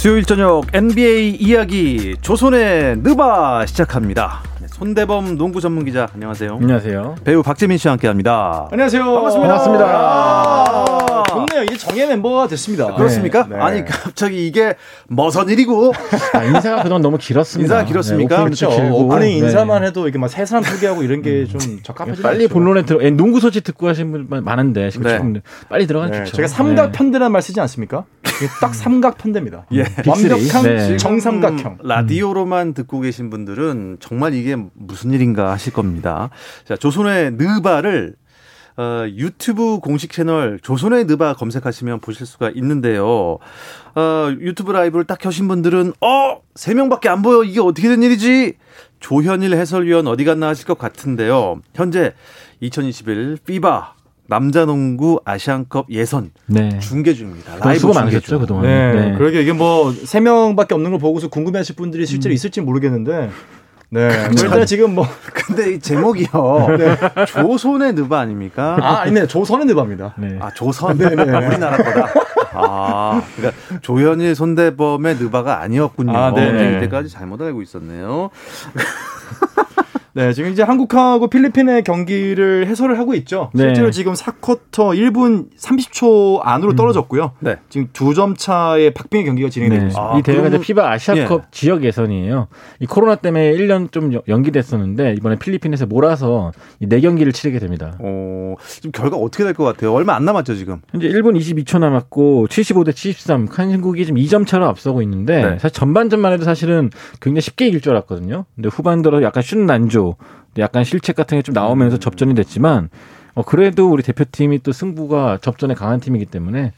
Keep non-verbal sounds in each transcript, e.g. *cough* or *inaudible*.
수요일 저녁 NBA 이야기 조선의 느바 시작합니다. 네, 손대범 농구 전문 기자 안녕하세요. 안녕하세요. 배우 박재민 씨와 함께합니다. 안녕하세요. 반갑습니다. 반갑습니다. 아, 좋네요. 이제 정예 멤버가 됐습니다. 그렇습니까? 네. 아니 갑자기 이게 머선 일이고 *laughs* 아, 인사가 그동안 너무 길었습니다. 인사가 길었습니까? 네, 그렇죠. 길고. 오프닝 네. 인사만 해도 이게 막새 사람 소개하고 이런 게 좀 적합하지 빨리 본론에 들어. 예, 농구 소식 듣고 하신 분 많은데 지금 네. 빨리 들어가면 네, 좋죠. 제가 삼각 네. 편대라는 말 쓰지 않습니까? 딱 삼각 편대입니다. 예. 완벽한 네. 정삼각형. 라디오로만 듣고 계신 분들은 정말 이게 무슨 일인가 하실 겁니다. 자, 조선의 느바를 어, 유튜브 공식 채널 조선의 느바 검색하시면 보실 수가 있는데요. 어, 유튜브 라이브를 딱 켜신 분들은 어, 세 명밖에 안 보여. 이게 어떻게 된 일이지? 조현일 해설위원 어디 갔나 하실 것 같은데요. 현재 2021 피바 남자 농구 아시안컵 예선 네. 중계 중입니다. 그동안 수고 많으셨죠 그동안. 네. 그러게 이게 뭐 세 명밖에 없는 걸 보고서 궁금해하실 분들이 실제로 있을지 모르겠는데. 네. *laughs* 일단 지금 뭐. *laughs* 근데 이 제목이요. *laughs* 조선의 느바 아닙니까? 아, 아니네. 조선의 느바입니다. 네. 아 조선 우리나라 거다. 아 그러니까 조현일 손대범의 느바가 아니었군요. 아, 네. 네, 이때까지 잘못 알고 있었네요. 네, 지금 이제 한국하고 필리핀의 경기를 해설을 하고 있죠. 네. 실제로 지금 4쿼터 1분 30초 안으로 떨어졌고요. 네. 지금 두 점 차의 박빙의 경기가 진행되고 네. 있습니다. 아, 이 대회가 이제 그러면- 피바 아시아컵 예. 지역 예선이에요. 이 코로나 때문에 1년 좀 여- 연기됐었는데 이번에 필리핀에서 몰아서 이네 경기를 치르게 됩니다. 어 지금 결과 어떻게 될 것 같아요? 얼마 안 남았죠 지금. 현재 1분 22초 남았고 75대 73 한국이 지금 2점 차로 앞서고 있는데 네. 사실 전반전만 해도 사실은 굉장히 쉽게 이길 줄 알았거든요. 근데 후반 들어 약간 슛 난조, 약간 실책 같은 게 좀 나오면서 접전이 됐지만 어, 그래도 우리 대표팀이 또 승부가 접전에 강한 팀이기 때문에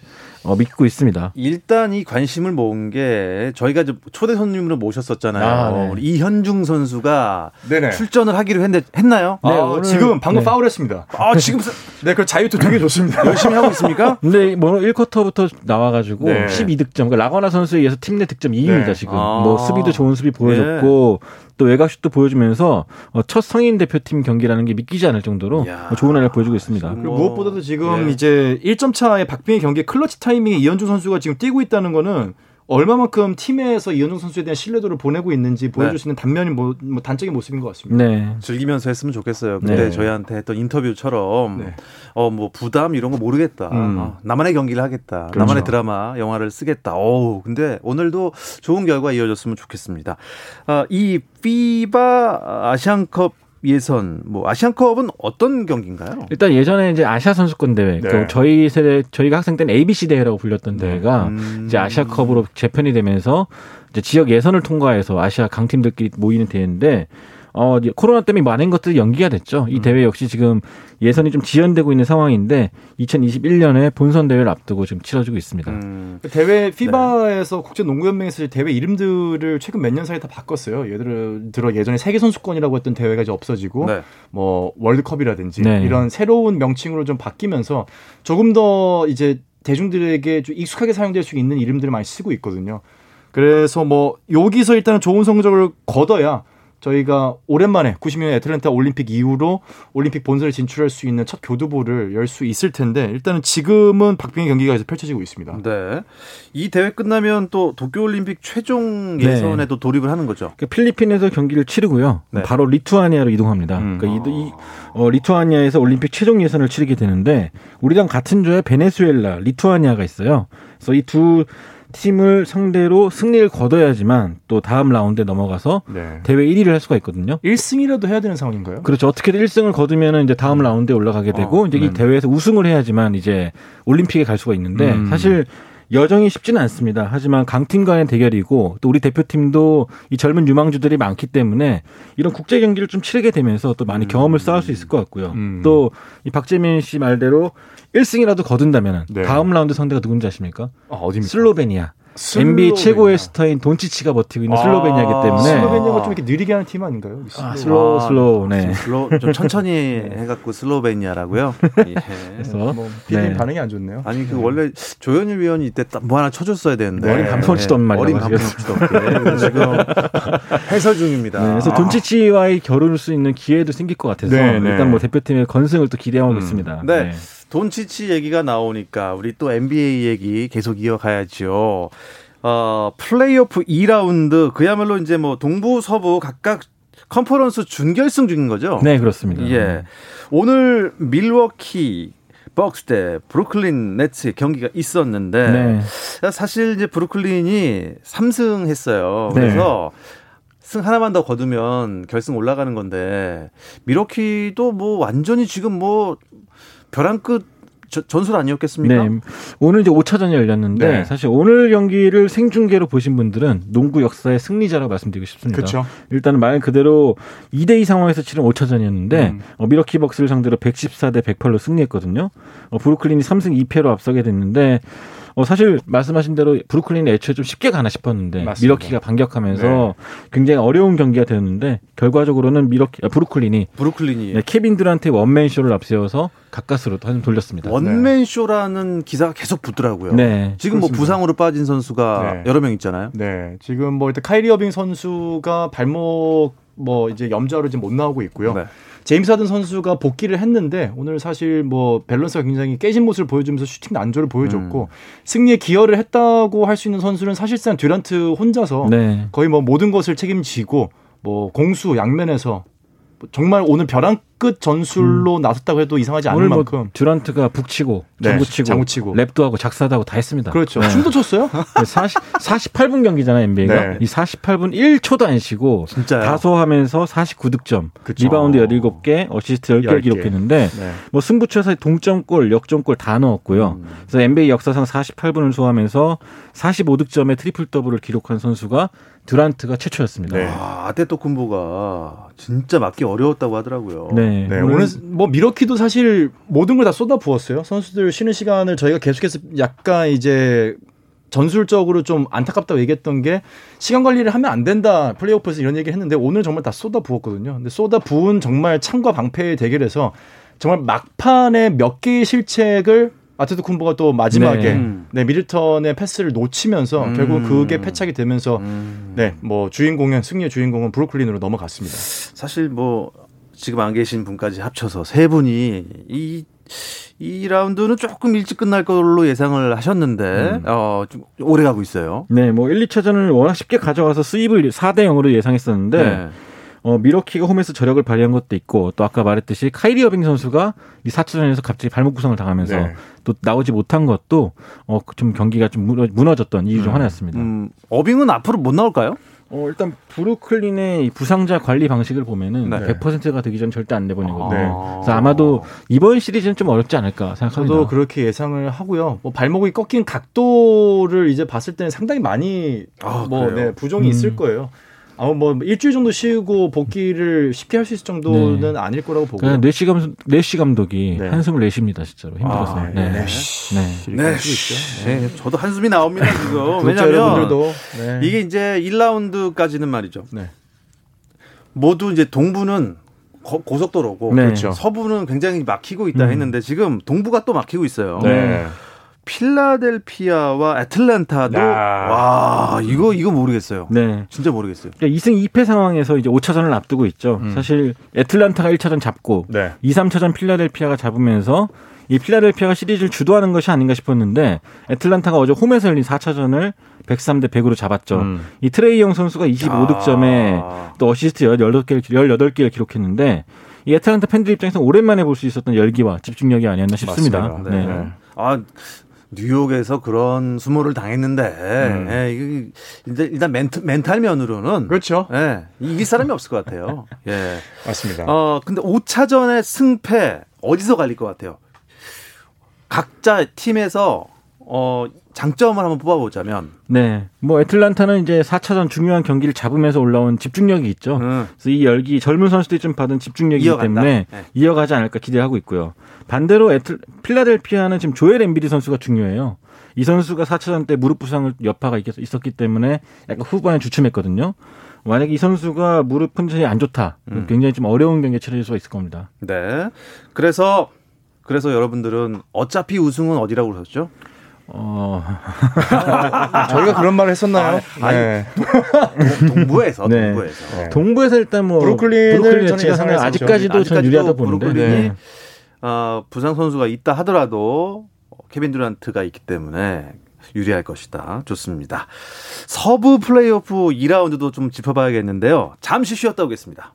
어, 믿고 있습니다. 일단 이 관심을 모은 게 저희가 좀 초대 손님으로 모셨었잖아요. 아, 네. 우리 이현중 선수가 네네. 출전을 하기로 했는데 했나요? 아, 네, 오늘- 지금 방금 네. 파울했습니다. 아 지금 *laughs* 네, 그 자유투 되게 좋습니다. *laughs* 열심히 하고 있습니까? *laughs* 근데 뭐 1쿼터부터 나와가지고 네. 12득점. 그러니까 라거나 선수에 의해서 팀 내 득점 2위입니다 네. 지금. 아. 뭐 수비도 좋은 수비 보여줬고 또 외곽슛도 보여주면서 어, 첫 성인 대표팀 경기라는 게 믿기지 않을 정도로. 어, 좋은 활약 보여주고 있습니다. 그리고 뭐, 무엇보다도 지금 예. 이제 1점 차의 박빙의 경기에 클러치 타이밍에 이현중 선수가 지금 뛰고 있다는 거는 얼마만큼 팀에서 이현중 선수에 대한 신뢰도를 보내고 있는지 보여줄 네. 수 있는 단면이 뭐, 뭐 단적인 모습인 것 같습니다. 네. 즐기면서 했으면 좋겠어요. 근데 네. 저희한테 했던 인터뷰처럼 네. 어뭐 부담 이런 거 모르겠다. 음. 아, 나만의 경기를 하겠다. 그렇죠. 나만의 드라마 영화를 쓰겠다. 어우 근데 오늘도 좋은 결과 이어졌으면 좋겠습니다. 아, 이 피바 아시안컵 예선 뭐 아시안컵은 어떤 경기인가요? 일단 예전에 이제 아시아 선수권 대회, 네. 그 저희 세대 저희가 학생 때는 ABC 대회라고 불렸던 대회가 음. 이제 아시아컵으로 재편이 되면서 이제 지역 예선을 통과해서 아시아 강팀들끼리 모이는 대회인데 어 코로나 때문에 많은 것들이 연기가 됐죠. 이 대회 역시 지금 예선이 좀 지연되고 있는 상황인데 2021년에 본선 대회를 앞두고 지금 치러지고 있습니다. 음. 그 대회 피바에서 국제 농구 연맹에서 대회 이름들을 최근 몇 년 사이 에 다 바꿨어요. 예를 들어 예전에 세계 선수권이라고 했던 대회가 이제 없어지고 네. 뭐 월드컵이라든지 네. 이런 새로운 명칭으로 좀 바뀌면서 조금 더 이제 대중들에게 좀 익숙하게 사용될 수 있는 이름들을 많이 쓰고 있거든요. 그래서 뭐 여기서 일단은 좋은 성적을 거둬야 저희가 오랜만에 90년 애틀랜타 올림픽 이후로 올림픽 본선에 진출할 수 있는 첫 교두보를 열 수 있을 텐데 일단은 지금은 박빙의 경기가 계속 펼쳐지고 있습니다. 네. 이 대회 끝나면 또 도쿄 올림픽 최종 네. 예선에도 돌입을 하는 거죠. 그 필리핀에서 경기를 치르고요. 네. 바로 리투아니아로 이동합니다. 음. 그러니까 이, 이 어, 리투아니아에서 올림픽 최종 예선을 치르게 되는데 우리랑 같은 조에 베네수엘라, 리투아니아가 있어요. 그래서 이 두 팀을 상대로 승리를 거둬야지만 또 다음 라운드에 넘어가서 네. 대회 1위를 할 수가 있거든요. 1승이라도 해야 되는 상황인가요? 그렇죠. 어떻게든 1승을 거두면 이제 다음 라운드에 올라가게 되고 어, 이제 이. 대회에서 우승을 해야지만 이제 올림픽에 갈 수가 있는데 음. 사실 여정이 쉽지는 않습니다. 하지만 강팀 간의 대결이고 또 우리 대표팀도 이 젊은 유망주들이 많기 때문에 이런 국제 경기를 좀 치르게 되면서 또 많이 경험을 쌓을 수 있을 것 같고요. 음. 또 이 박재민 씨 말대로 1승이라도 거둔다면 네. 다음 라운드 상대가 누군지 아십니까? 아, 어디입니까? 슬로베니아. 슬로베니아. NBA 최고 의 스타인 돈치치가 버티고 있는 슬로베니아이기 때문에 슬로베니아가 좀 이렇게 느리게 하는 팀 아닌가요? 아, slow slow 네. 좀, 슬로, *laughs* 좀 천천히 해갖고 슬로베니아라고요. *laughs* 예. 그래서 뭐 피디님 네. 반응이 안 좋네요. 아니 그 원래 조현일 위원이 이때 딱뭐 하나 쳐줬어야 되는데 어린 감성치도 없는 말이라고 어린 없게 그래서 지금 해설 중입니다. 네, 그래서 아. 돈치치와의 겨룰 수 있는 기회도 생길 것 같아서 네, 네. 일단 뭐 대표팀의 건승을 또 기대하고 있습니다. 네. 돈치치 얘기가 나오니까 우리 또 NBA 얘기 계속 이어가야죠. 어, 플레이오프 2라운드 그야말로 이제 뭐 동부 서부 각각 컨퍼런스 준결승 중인 거죠? 네, 그렇습니다. 예. 오늘 밀워키 벅스 대 브루클린 네츠 경기가 있었는데 네. 사실 이제 브루클린이 3승 했어요. 네. 그래서 승 하나만 더 거두면 결승 올라가는 건데 미러키도 뭐 완전히 지금 뭐 벼랑 끝 저- 전술 아니었겠습니까? 네. 오늘 이제 5차전이 열렸는데 네. 사실 오늘 경기를 생중계로 보신 분들은 농구 역사의 승리자라고 말씀드리고 싶습니다. 그렇죠. 일단은 말 그대로 2대 2 상황에서 치른 5차전이었는데 음. 어, 밀워키 벅스를 상대로 114대 108로 승리했거든요. 어, 브루클린이 3승 2패로 앞서게 됐는데 어, 사실 말씀하신 대로 브루클린이 애초에 좀 쉽게 가나 싶었는데 맞습니다. 밀워키가 반격하면서 네. 굉장히 어려운 경기가 되었는데 결과적으로는 밀워키 아, 브루클린이 브루클린이 네, 케빈 듀란트의 원맨 쇼를 앞세워서 가까스로 한숨 돌렸습니다. 원맨 쇼라는 기사가 계속 붙더라고요. 네. 지금 뭐 그렇습니다. 부상으로 빠진 선수가 네. 여러 명 있잖아요. 네, 지금 뭐 일단 카이리 어빙 선수가 발목 뭐 이제 염좌로 지금 못 나오고 있고요. 네. 제임스 하든 선수가 복귀를 했는데 오늘 사실 뭐 밸런스가 굉장히 깨진 모습을 보여주면서 슈팅 난조를 보여줬고 승리에 기여를 했다고 할 수 있는 선수는 사실상 듀란트 혼자서 네. 거의 뭐 모든 것을 책임지고 뭐 공수 양면에서 정말 오늘 벼랑 끝 전술로 나섰다고 해도 이상하지 않을 오늘 뭐 만큼 듀란트가 북치고 네, 장구치고, 장구치고. 랩도 하고 작사도 하고 다 했습니다. 그렇죠. 네. 춤도 췄어요. 40, 48분 경기잖아요, NBA가. 네. 이 48분 1초도 안 쉬고 진짜요? 다 소화하면서 49득점, 그쵸. 리바운드 17개, 어시스트 10개 10개. 기록했는데 네. 뭐 승부처에서 동점골, 역전골 다 넣었고요. 음. 그래서 NBA 역사상 48분을 소화하면서 45득점의 트리플 더블을 기록한 선수가 듀란트가 최초였습니다. 네. 아, 아데토쿤보가 진짜 막기 어려웠다고 하더라고요. 네. 네, 오늘 오늘 뭐 밀워키도 사실 모든 걸 다 쏟아 부었어요. 선수들 쉬는 시간을 저희가 계속해서 약간 이제 전술적으로 좀 안타깝다고 얘기했던 게 시간 관리를 하면 안 된다. 플레이오프에서 이런 얘기를 했는데 오늘 정말 다 쏟아 부었거든요. 근데 쏟아 부은 정말 창과 방패의 대결에서 정말 막판에 몇 개의 실책을 아테토 쿤보가 또 마지막에 네. 네. 미들턴의 패스를 놓치면서 음. 결국 그게 패착이 되면서 음. 네, 뭐 주인공은 승리의 주인공은 브루클린으로 넘어갔습니다. 사실 뭐 지금 안 계신 분까지 합쳐서 세 분이 이, 이 라운드는 조금 일찍 끝날 걸로 예상을 하셨는데, 음. 어, 좀 오래 가고 있어요. 네, 뭐 1, 2차전을 워낙 쉽게 가져가서 수입을 4대 0으로 예상했었는데 네. 어, 미러키가 홈에서 저력을 발휘한 것도 있고 또 아까 말했듯이 카이리 어빙 선수가 이 4차전에서 갑자기 발목 부상을 당하면서 네. 또 나오지 못한 것도 어, 좀 경기가 좀 무너, 무너졌던 이유 중 하나였습니다. 음, 어빙은 앞으로 못 나올까요? 어, 일단 브루클린의 이 부상자 관리 방식을 보면은 네. 100%가 되기 전 절대 안 내보내거든요. 네. 그래서 아마도 이번 시리즈는 좀 어렵지 않을까 생각합니다. 저도 그렇게 예상을 하고요. 뭐 발목이 꺾인 각도를 이제 봤을 때는 상당히 많이 아, 뭐? 네, 부종이 음. 있을 거예요. 아마 뭐 일주일 정도 쉬고 복귀를 쉽게 할 수 있을 정도는 네. 아닐 거라고 보고. 그냥 네시 감 네시 감독이 네. 한숨을 내쉽니다 진짜로 힘들어서. 아, 네. 네. 네. 할수 있죠. 네, 저도 한숨이 나옵니다, 지금. *laughs* 왜냐면 네. 이게 이제 1라운드까지는 말이죠. 네. 모두 이제 동부는 고, 고속도로고 네. 그렇죠. 서부는 굉장히 막히고 있다 음. 했는데 지금 동부가 또 막히고 있어요. 네. 필라델피아와 애틀랜타도 야. 와 이거 이거 모르겠어요. 네. 진짜 모르겠어요. 그러니까 2승 2패 상황에서 이제 5차전을 앞두고 있죠. 음. 사실 애틀란타가 1차전 잡고 네. 2, 3차전 필라델피아가 잡으면서 이 필라델피아가 시리즈를 주도하는 것이 아닌가 싶었는데 애틀란타가 어제 홈에서 열린 4차전을 103대 100으로 잡았죠. 음. 이 트레이 영 선수가 25득점에 아. 또 어시스트 18개를, 18개를 기록했는데 이 애틀란타 팬들 입장에서 오랜만에 볼 수 있었던 열기와 집중력이 아니었나 싶습니다. 맞습니다. 네. 네. 아 뉴욕에서 그런 수모를 당했는데 음. 예, 이게 이제 일단 멘트, 멘탈 면으로는 그렇죠. 예, 이길 사람이 없을 것 같아요. 예. 맞습니다. 어 근데 5차전의 승패 어디서 갈릴 것 같아요? 각자 팀에서 어 장점을 한번 뽑아보자면 네. 뭐 애틀란타는 이제 4차전 중요한 경기를 잡으면서 올라온 집중력이 있죠. 음, 그래서 이 열기 젊은 선수들이 좀 받은 집중력이기 이어간다? 때문에 네. 이어가지 않을까 기대하고 있고요. 반대로 애틀, 필라델피아는 지금 조엘 엠비디 선수가 중요해요. 이 선수가 4차전 때 무릎 부상을 여파가 있- 있었기 때문에 약간 후반에 주춤했거든요. 만약에 이 선수가 무릎 컨디션이 안 좋다, 음. 굉장히 좀 어려운 경기에 치러질 수가 있을 겁니다. 네. 그래서 그래서 여러분들은 어차피 우승은 어디라고 그러셨죠? 어, 저희가 그런 말을 했었나요? 아, 아니, 네. 동 부에서 네. 동부에서. 네. 동부에서 일단 뭐 브루클린을 브루클린 저는 제가 예상했었죠. 아직까지도 전 유리하다 보는데. 네. 어, 부상 선수가 있다 하더라도 케빈 듀란트가 있기 때문에 유리할 것이다. 좋습니다. 서부 플레이오프 2라운드도 좀 짚어봐야겠는데요. 잠시 쉬었다 오겠습니다.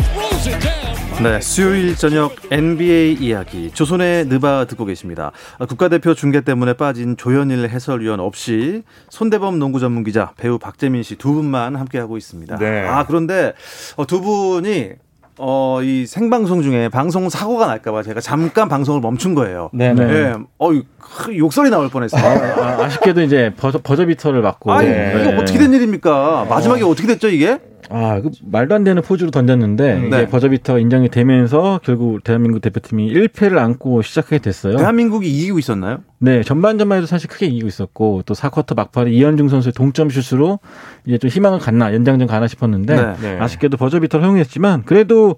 네, 수요일 저녁 NBA 이야기 조선의 느바 듣고 계십니다. 아, 국가대표 중계 때문에 빠진 조현일 해설위원 없이 손대범 농구 전문 기자 배우 박재민 씨 두 분만 함께 하고 있습니다. 네. 아 그런데 어, 두 분이 어, 이 생방송 중에 방송 사고가 날까봐 제가 잠깐 방송을 멈춘 거예요. 네, 네. 예, 어, 욕설이 나올 뻔했어요. 아, 아쉽게도 이제 버저, 버저 비터를 맞고. 아니 네. 이게 어떻게 된 일입니까? 마지막에 어떻게 됐죠 이게? 아, 그 말도 안 되는 포즈로 던졌는데 네. 이게 버저비터가 인정이 되면서 결국 대한민국 대표팀이 1패를 안고 시작하게 됐어요. 대한민국이 이기고 있었나요? 네, 전반전만 해도 사실 크게 이기고 있었고 또 4쿼터 막판에 이현중 선수의 동점 슛으로 이제 좀 희망을 갖나 연장전 가나 싶었는데 네. 네. 아쉽게도 버저비터를 허용했지만 그래도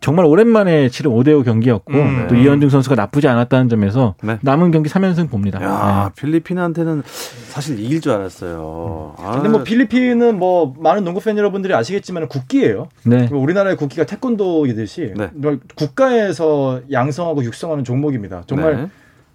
정말 오랜만에 치른 5대5 경기였고 음. 또 이현중 선수가 나쁘지 않았다는 점에서 네. 남은 경기 3연승 봅니다. 야, 필리핀한테는 사실 이길 줄 알았어요. 아, 근데 뭐 필리핀은 뭐 많은 농구 팬 여러분들이 아시겠지만 국기예요. 네. 네. 뭐 우리나라의 국기가 태권도이듯이 네. 뭐 국가에서 양성하고 육성하는 종목입니다. 정말 네.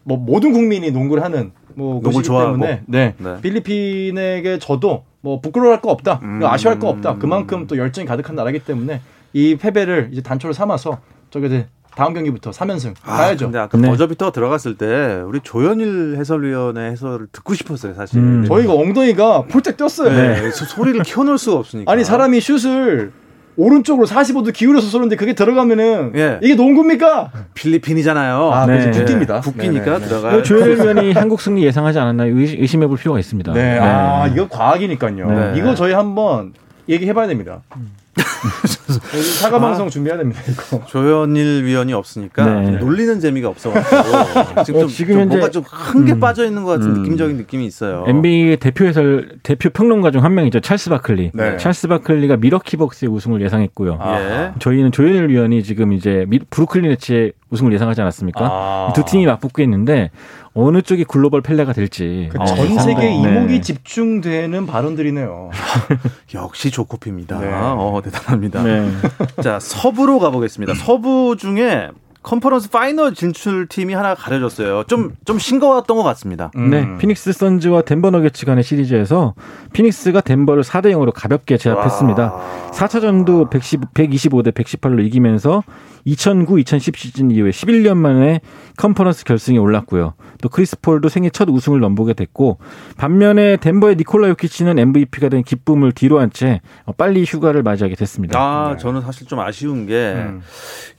뭐 모든 국민이 농구를 하는 뭐 농구를 곳이기 좋아하고. 때문에 네. 네. 필리핀에게 저도 뭐 부끄러워할 거 없다, 음. 아쉬워할 거 없다. 그만큼 또 열정이 가득한 나라기 때문에 이 패배를 이제 단초를 삼아서 저기 이제 다음 경기부터 3연승 아, 가야죠. 근데 아까 네. 버저비터 들어갔을 때 우리 조현일 해설위원의 해설을 듣고 싶었어요, 사실. 음. 저희가 엉덩이가 폴짝 뛰었어요. 네. 소- 소리를 키워놓을 수가 없으니까. 아니 사람이 슛을 오른쪽으로 45도 기울여서 쏘는데 그게 들어가면은 예. 이게 농구입니까? 필리핀이잖아요. 아, 네. 그렇죠. 국기입니다. 국기니까 네, 네, 네. 들어가요. 조현일 위원이 *laughs* 한국 승리 예상하지 않았나요? 의심, 의심해 볼 필요가 있습니다. 네, 아 이거 과학이니까요. 네. 이거 저희 한번 얘기해봐야 됩니다. 여기 *laughs* 사과 방송 준비해야 됩니다. 이거. 조현일 위원이 없으니까 네. 좀 놀리는 재미가 없어가지고 *laughs* 지금 어, 좀, 지금 좀 현재- 뭔가 좀큰게 음. 빠져 있는 것 같은 음. 느낌적인 느낌이 있어요. NBA 대표 해설 대표 평론가 중 한 명이죠. 찰스 바클리. 네. 찰스 바클리가 밀워키 벅스의 우승을 예상했고요. 예. 저희는 조현일 위원이 지금 이제 미- 브루클린 네츠의 우승을 예상하지 않았습니까? 아. 이두 팀이 맞붙고 있는데 어느 쪽이 글로벌 펠레가 될지 그 어, 전 세계 네. 이목이 집중되는 발언들이네요. *laughs* 역시 조코피입니다. 네. 어, 대단합니다. 네. *laughs* 자, 서부로 가보겠습니다. 서부 중에 conference final 진출 팀이 하나 가려졌어요. 좀, 좀 싱거웠던 것 같습니다. 네, 피닉스 선즈와 덴버 너기츠 간의 시리즈에서 피닉스가 덴버를 4대 0으로 가볍게 제압했습니다. 와. 4차전도 110, 125대 118로 이기면서 2009-2010 시즌 이후에 11년 만에 컨퍼런스 결승에 올랐고요. 또 크리스 폴도 생애 첫 우승을 넘보게 됐고 반면에 덴버의 니콜라 요키치는 MVP가 된 기쁨을 뒤로 한 채 빨리 휴가를 맞이하게 됐습니다. 아, 저는 사실 좀 아쉬운 게 음.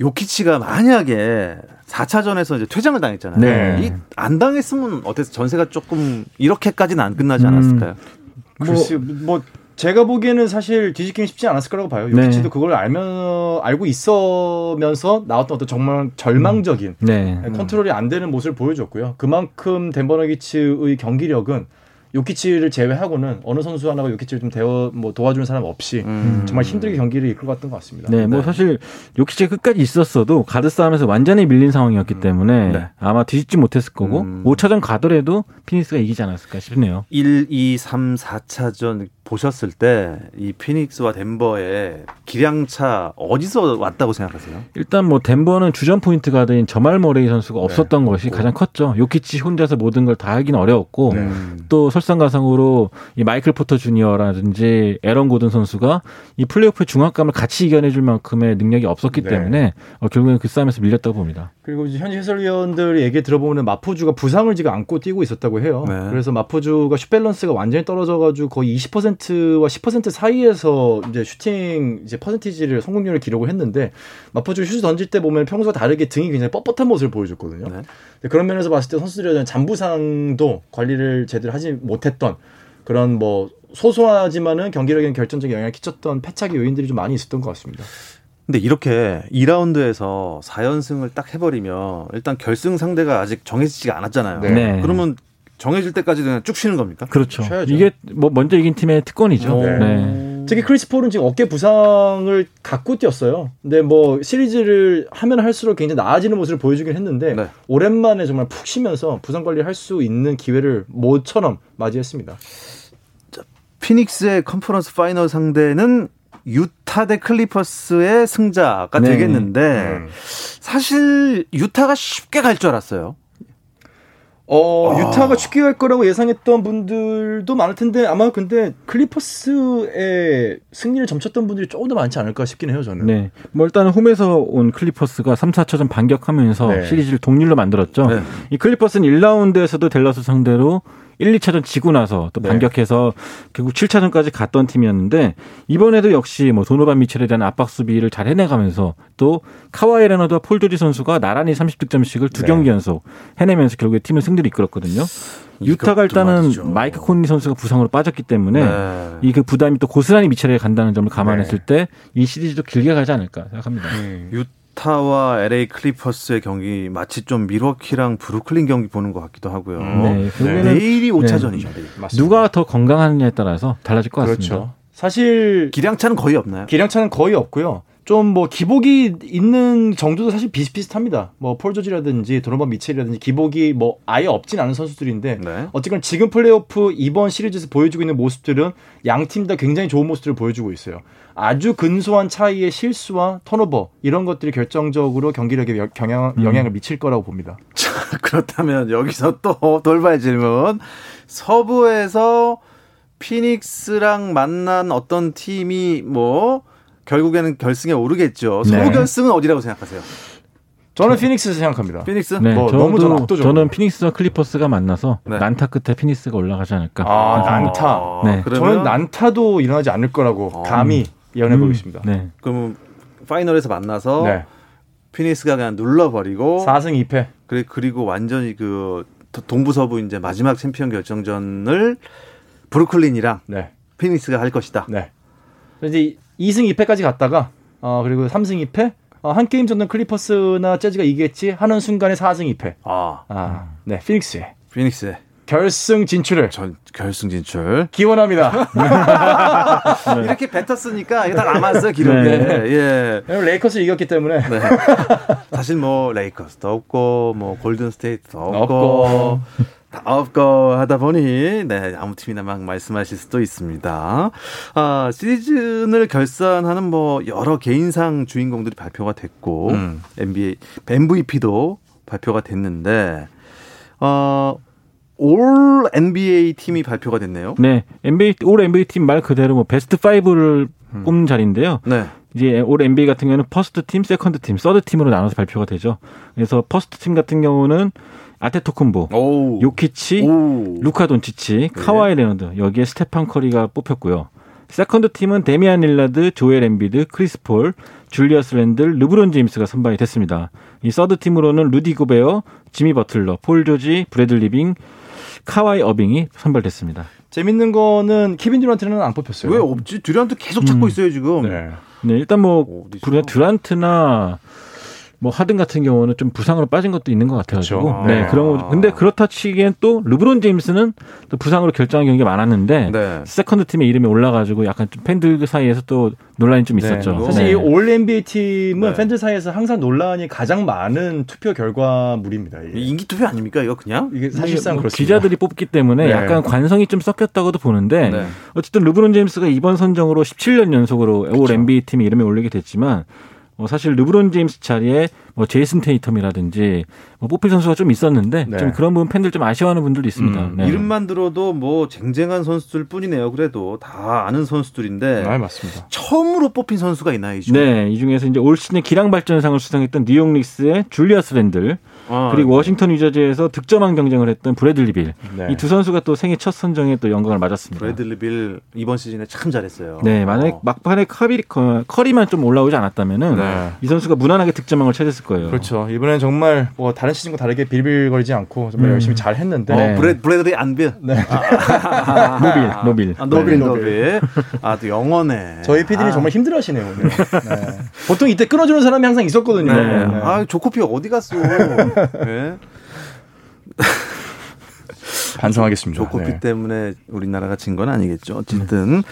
요키치가 만약에 4차전에서 이제 퇴장을 당했잖아요. 네. 이안 당했으면 어땠어? 전세가 조금 이렇게까지는 안 끝나지 않았을까요? 글쎄, 뭐 제가 보기에는 사실 뒤집기는 쉽지 않았을 거라고 봐요. 네. 요키치도 그걸 알면 알고 있으면서 나왔던 어떤 정말 절망적인 네. 컨트롤이 안 되는 모습을 보여줬고요. 그만큼 덴버 너기츠의 경기력은 요키치를 제외하고는 어느 선수 하나가 요키치를 좀 대어 뭐 도와주는 사람 없이 음. 정말 힘들게 경기를 이끌고 갔던 것 같습니다. 네, 뭐 네. 사실 요키치가 끝까지 있었어도 가드 싸움에서 완전히 밀린 상황이었기 때문에 네. 아마 뒤집지 못했을 거고 음. 5차전 가더라도 피닉스가 이기지 않았을까 싶네요. 1, 2, 3, 4차전 보셨을 때 이 피닉스와 덴버의 기량차 어디서 왔다고 생각하세요? 일단 뭐 덴버는 주전 포인트 가드인 저말 모레이 선수가 없었던 것이 가장 컸죠. 요키치 혼자서 모든 걸 다 하기는 어려웠고 네. 또 설상가상으로 이 마이클 포터 주니어라든지 에런 고든 선수가 이 플레이오프의 중압감을 같이 이겨내줄 만큼의 능력이 없었기 네. 때문에 어, 결국엔 그 싸움에서 밀렸다고 봅니다. 그리고 이제 현지 해설위원들 얘기 들어보면 마포주가 부상을 지금 안고 뛰고 있었다고 해요. 네. 그래서 마포주가 슛 밸런스가 완전히 떨어져가지고 거의 20%와 10% 사이에서 이제 슈팅 이제 퍼센티지를 성공률을 기록을 했는데 마포주 슛 던질 때 보면 평소와 다르게 등이 굉장히 뻣뻣한 모습을 보여줬거든요. 네. 그런 면에서 봤을 때 선수들에 대한 잔부상도 관리를 제대로 하지 못 했던 그런 뭐 소소하지만은 경기력에는 결정적인 영향을 끼쳤던 패착의 요인들이 좀 많이 있었던 것 같습니다. 근데 이렇게 2라운드에서 4연승을 딱 해버리면 일단 결승 상대가 아직 정해지지가 않았잖아요. 네. 네. 그러면 정해질 때까지 그냥 쭉 쉬는 겁니까? 그렇죠. 쉬어야죠. 이게 뭐 먼저 이긴 팀의 특권이죠. 네. 네. 특히 크리스 폴은 지금 어깨 부상을 갖고 뛰었어요. 근데 뭐 시리즈를 하면 할수록 굉장히 나아지는 모습을 보여주긴 했는데 네. 오랜만에 정말 푹 쉬면서 부상 관리를 할수 있는 기회를 모처럼 맞이했습니다. 피닉스의 conference final 상대는 유타 대 클리퍼스의 승자가 네. 되겠는데 음. 사실 유타가 쉽게 갈 줄 알았어요. 어, 아. 유타가 쉽게 갈 거라고 예상했던 분들도 많을 텐데 아마 근데 클리퍼스의 승리를 점쳤던 분들이 조금 더 많지 않을까 싶긴 해요, 저는. 네. 뭐 일단은 홈에서 온 클리퍼스가 3, 4차전 반격하면서 네. 시리즈를 동률로 만들었죠. 네. 이 클리퍼스는 1라운드에서도 댈러스 상대로 1, 2차전 지고 나서 또 네. 반격해서 결국 7차전까지 갔던 팀이었는데 이번에도 역시 뭐 도노반 미첼에 대한 압박 수비를 잘 해내가면서 또 카와이 레너드와 폴 조지 선수가 나란히 30득점씩을 두 네. 경기 연속 해내면서 결국에 팀을 승리로 이끌었거든요. 유타가 일단은 말이죠. 마이크 콘리 선수가 부상으로 빠졌기 때문에 네. 이그 부담이 또 고스란히 미첼에 간다는 점을 감안했을 네. 때이 시리즈도 길게 가지 않을까 생각합니다. 음. 유타와 LA 클리퍼스의 경기 마치 좀 밀워키랑 브루클린 경기 보는 것 같기도 하고요. 네, 결국에는 내일이 5차전이죠. 맞습니다. 누가 더 건강하느냐에 따라서 달라질 것 같습니다. 그렇죠. 사실 기량차는 거의 없나요? 기량차는 거의 없고요. 좀 뭐 기복이 있는 정도도 사실 비슷비슷합니다. 뭐 폴 조지라든지 도노반 미첼이라든지 기복이 뭐 아예 없진 않은 선수들인데 네. 어쨌건 지금 플레이오프 이번 시리즈에서 보여주고 있는 모습들은 양 팀 다 굉장히 좋은 모습들을 보여주고 있어요. 아주 근소한 차이의 실수와 턴오버 이런 것들이 결정적으로 경기력에 여- 경향, 영향을 미칠 거라고 봅니다. *laughs* 자, 그렇다면 여기서 또 돌발 질문. 서부에서 피닉스랑 만난 어떤 팀이 뭐 결국에는 결승에 오르겠죠. 서부 네. 결승은 어디라고 생각하세요? 저는 피닉스라 생각합니다. 피닉스? 네, 뭐 저도, 너무 저는 압도적으로. 저는 피닉스와 클리퍼스가 만나서 네. 난타 끝에 피닉스가 올라가지 않을까. 아, 난타. 아, 네. 그러면 저는 난타도 일어나지 않을 거라고 어. 감히 예언해 보겠습니다. 네. 그러면 final에서 만나서 네. 피닉스가 그냥 눌러버리고 4승 2패. 그래 그리고 완전히 그 동부서부 이제 마지막 챔피언 결정전을 브루클린이랑 네. 피닉스가 할 것이다. 네. 이제 2승 2패까지 갔다가 어 그리고 3승 2패 어, 한 게임 정도는 클리퍼스나 재즈가 이기겠지 하는 순간에 4승 2패. 아 아, 네. 피닉스의 피닉스의 결승 진출을 전 결승 진출. 기원합니다. *laughs* 이렇게 뱉었으니까 이게 다 남았어요 기록에. 네. 예. 레이커스 이겼기 때문에 네. 사실 뭐 레이커스도 없고 뭐 골든 스테이트도 없고, 없고. 다 없고 하다 보니 네 아무 팀이나 막 말씀하실 수도 있습니다. 아 시즌을 결산하는 뭐 여러 개인상 주인공들이 발표가 됐고 음. NBA MVP도 발표가 됐는데 어 올 NBA 팀이 발표가 됐네요. 네. NBA all NBA team 말 그대로 뭐 베스트 5를 음. 꼽는 자리인데요. 네. 이제 all NBA 같은 경우는 first team, second team, third team으로 나눠서 발표가 되죠. 그래서 first team 같은 경우는 아테토쿤보, 오. 요키치, 오. 루카 돈치치, 카와이 레너드 여기에 스테판 커리가 뽑혔고요. second team은 데미안 릴라드, 조엘 엠비드, 크리스 폴, 줄리어스 랜들, 르브론 제임스가 선발이 됐습니다. 이 third team으로는 루디 고베어, 지미 버틀러, 폴 조지, 브래들 리빙, 카와이 어빙이 선발됐습니다. 재밌는 거는 케빈 듀란트는 안 뽑혔어요. 왜 없지? 듀란트 계속 찾고 음. 있어요 지금. 네. 네, 일단 뭐? 그래 듀란트나 뭐 하든 같은 경우는 좀 부상으로 빠진 것도 있는 것 같아가지고 그렇죠. 네 아. 그런 거 근데 그렇다 치기엔 또 르브론 제임스는 또 부상으로 결장한 경기가 많았는데 네. second team에 이름이 올라가지고 약간 좀 팬들 사이에서 또 논란이 좀 있었죠. 네. 사실 네. 이올 NBA 팀은 네. 팬들 사이에서 항상 논란이 가장 많은 투표 결과물입니다. 이게, 인기 투표 아닙니까 이거 그냥? 이게 사실상 뭐. 기자들이 뽑기 때문에 네. 약간 관성이 좀 섞였다고도 보는데 네. 어쨌든 르브론 제임스가 이번 선정으로 17년 연속으로 올 NBA 팀에 이름이 올리게 됐지만 어, 사실 르브론 제임스 자리에 뭐 제이슨 테이텀이라든지 뭐 뽑힐 선수가 좀 있었는데 네. 좀 그런 부분 팬들 좀 아쉬워하는 분들도 있습니다. 음, 네. 이름만 들어도 뭐 쟁쟁한 선수들 뿐이네요. 그래도 다 아는 선수들인데 아, 맞습니다. 처음으로 뽑힌 선수가 있나요? 이 중에? 네, 이 중에서 이제 올 시즌 기량 발전상을 수상했던 뉴욕 닉스의 줄리어스 랜들, 아, 그리고 워싱턴 위저즈에서 득점왕 경쟁을 했던 브래들리 빌. 네. 이 두 선수가 또 생애 첫 선정에 또 영광을 맞았습니다. 브래들리 빌 이번 시즌에 참 잘했어요. 네, 만약에 어. 막판에 커리, 커- 커리만 좀 올라오지 않았다면은 네. 이 선수가 무난하게 득점왕을 찾았을 거예요. 그렇죠. 이번엔 정말 뭐 다른 시즌과 다르게 빌빌거리지 않고 정말 음. 열심히 잘 했는데 네. 어, 브래, 브래들리 안빌. 네. *laughs* 노빌, 노빌. 아, 노빌, 네. 노빌. 아, 또 영어네. 저희 PD님 아, 정말 힘들어 하시네요 오늘. 네. 보통 이때 끊어주는 사람이 항상 있었거든요. 네. 네. 아, 조코피 어디 갔어? *laughs* 네. 반성하겠습니다. 조코피 네. 때문에 우리나라가 진 건 아니겠죠. 어쨌든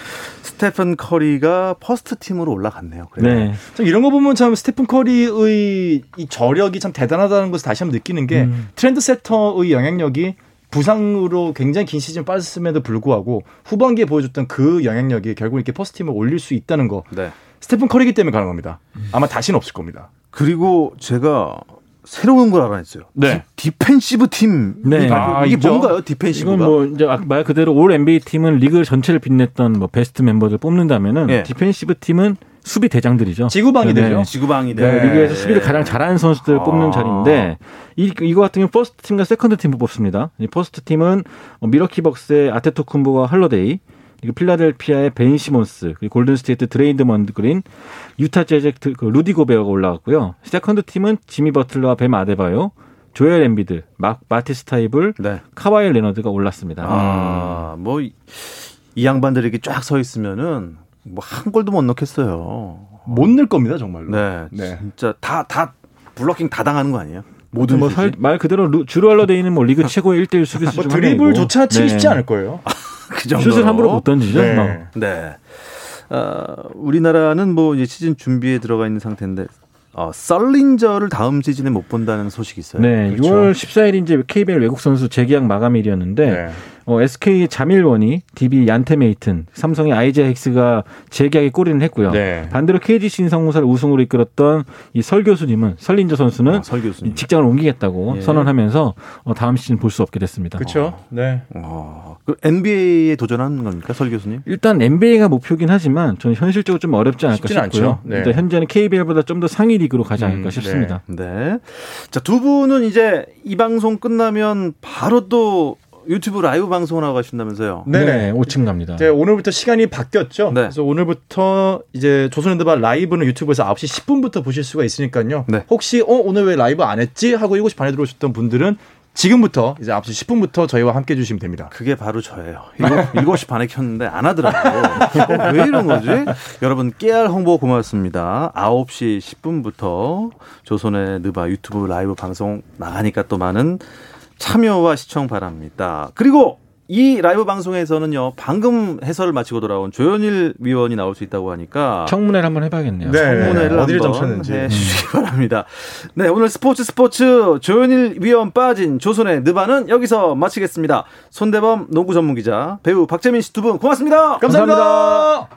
스테픈 커리가 first team으로 올라갔네요. 그래요. 네. 참 이런 거 보면 참 스테픈 커리의 이 저력이 참 대단하다는 것을 다시 한번 느끼는 게 음. trendsetter의 영향력이 부상으로 굉장히 긴 시즌 빠졌음에도 불구하고 후반기에 보여줬던 그 영향력이 결국 이렇게 first team을 올릴 수 있다는 거 네. 스테픈 커리기 때문에 가능합니다. 아마 다시는 없을 겁니다. 그리고 제가 새로운 걸 알아냈어요. 네. 디, defensive team. 네. 이게, 아, 이게 있죠? 뭔가요? defensive가? 이건 뭐 이제 아까 말 그대로 올 NBA 팀은 리그 전체를 빛냈던 뭐 베스트 멤버들 뽑는다면은 예. defensive team은 수비 대장들이죠. 지구방위 네. 대죠. 지구방위 네, 대. 리그에서 수비를 가장 잘하는 선수들을 아. 뽑는 자리인데 이 이거 같은 경우 first team과 second team을 뽑습니다. 이 first team은 어, 밀워키 벅스의 아테토쿤보와 할러데이, 그리고 필라델피아의 벤 시몬스, 그리고 골든 스테이트 드레이먼드 그린, 유타 재즈 그 루디 고베어가 올라갔고요. second team은 지미 버틀러와 뱀 아데바요, 조엘 엠비드, 막 마티스 타이블, 네. 카와이 레너드가 올랐습니다. 아, 뭐, 이, 이 양반들이 이렇게 쫙 서 있으면은 뭐 한 골도 못 넣겠어요. 못 넣을 겁니다 정말로. 네. 네. 진짜 다, 다, 블로킹 다 당하는 거 아니에요? 모든 뭐 슛이? 살- 말 그대로 루, 주루 할러데이는 뭐 리그 *laughs* 최고의 1대1 수비수 뭐. 드리블조차 치기 네. 쉽지 않을 거예요. *laughs* 그 정도. 슛을 함부로 못 던지죠. 네. 뭐. 네. 어, 우리나라는 뭐 이제 시즌 준비에 들어가 있는 상태인데 어, 썰린저를 다음 시즌에 못 본다는 소식이 있어요. 네, 그렇죠. 6월 14일 이제 KBL 외국 선수 재계약 마감일이었는데 네. 어, SK 자밀원이 DB 얀테메이튼, 삼성의 아이제 헥스가 재계약에 꼬리를 했고요. 네. 반대로 KG 신성무사를 우승으로 이끌었던 이 설 교수님은 설린저 선수는 아, 설 교수님. 이 직장을 옮기겠다고 예. 선언하면서 어, 다음 시즌 볼 수 없게 됐습니다. 그렇죠. 네. 어, 그 NBA에 도전하는 겁니까, 설 교수님? 일단 NBA가 목표긴 하지만 저는 현실적으로 좀 어렵지 않을까 싶고요. 네. 일단 현재는 KBL보다 좀 더 상위 리그로 가지 않을까 음, 싶습니다. 네. 자, 두 분은 이제 이 방송 끝나면 바로 또 유튜브 라이브 방송을 하고 가신다면서요? 네. 네, 5층 갑니다. 이제 오늘부터 시간이 바뀌었죠. 네. 그래서 오늘부터 이제 조선핸드바 라이브는 유튜브에서 9시 10분부터 보실 수가 있으니까요. 네. 혹시 어 오늘 왜 라이브 안 했지 하고 7시 반에 들어오셨던 분들은 지금부터 이제 9시 10분부터 저희와 함께 해 주시면 됩니다. 그게 바로 저예요. *laughs* 일곱, 시 반에 켰는데 안 하더라고요. 어, 왜 이런 거지? 여러분, 깨알 홍보 고맙습니다. 9시 10분부터 조선의 느바 유튜브 라이브 방송 나가니까 또 많은 참여와 시청 바랍니다. 그리고 이 라이브 방송에서는요, 방금 해설을 마치고 돌아온 조현일 위원이 나올 수 있다고 하니까 청문회를 한번 해봐야겠네요. 네. 청문회를 어디를 점쳤는지. 해 주시기 바랍니다. 네, 오늘 스포츠 스포츠 조현일 위원 빠진 조선의 느바는 여기서 마치겠습니다. 손대범 농구 전문 기자, 배우 박재민 씨 두 분 고맙습니다. 감사합니다.